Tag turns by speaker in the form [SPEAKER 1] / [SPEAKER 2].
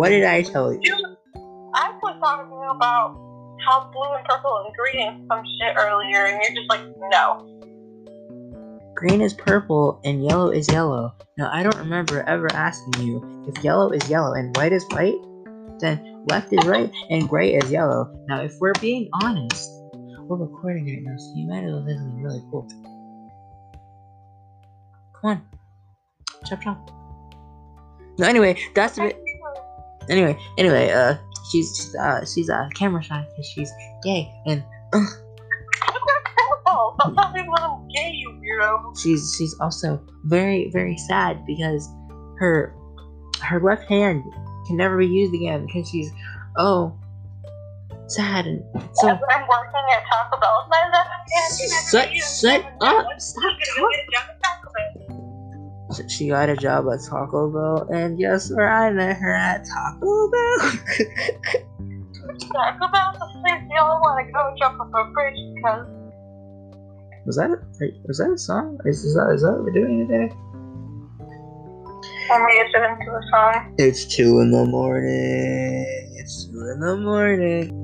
[SPEAKER 1] What did I tell you?
[SPEAKER 2] You, I was talking about how blue and purple and green and some shit earlier, and you're just like, no.
[SPEAKER 1] Green is purple and yellow is yellow. Now, I don't remember ever asking you if yellow is yellow and white is white. Then left is right and gray is yellow. Now, if we're being honest, we're recording right now, so you might as well say something really cool. Come on. Chop chop. No, anyway, that's a bit. Anyway, anyway, uh, she's she's, uh she's uh camera shy because she's gay and uh,
[SPEAKER 2] talking I'm gay, you weirdo.
[SPEAKER 1] she's she's also very very sad because her her left hand can never be used again because she's oh sad and so
[SPEAKER 2] As I'm working at Taco Bell, my left hand can never
[SPEAKER 1] Shut-
[SPEAKER 2] be used.
[SPEAKER 1] shut up. Stop
[SPEAKER 2] go
[SPEAKER 1] she got a job at Taco Bell and guess where I met her at Taco Bell.
[SPEAKER 2] Taco Bell's the place you only want to go jump off a bridge because
[SPEAKER 1] was that a, was that a song? Is, is that is that what we're doing today?
[SPEAKER 2] I'm listening to a song.
[SPEAKER 1] It's two in the morning. It's two in the morning.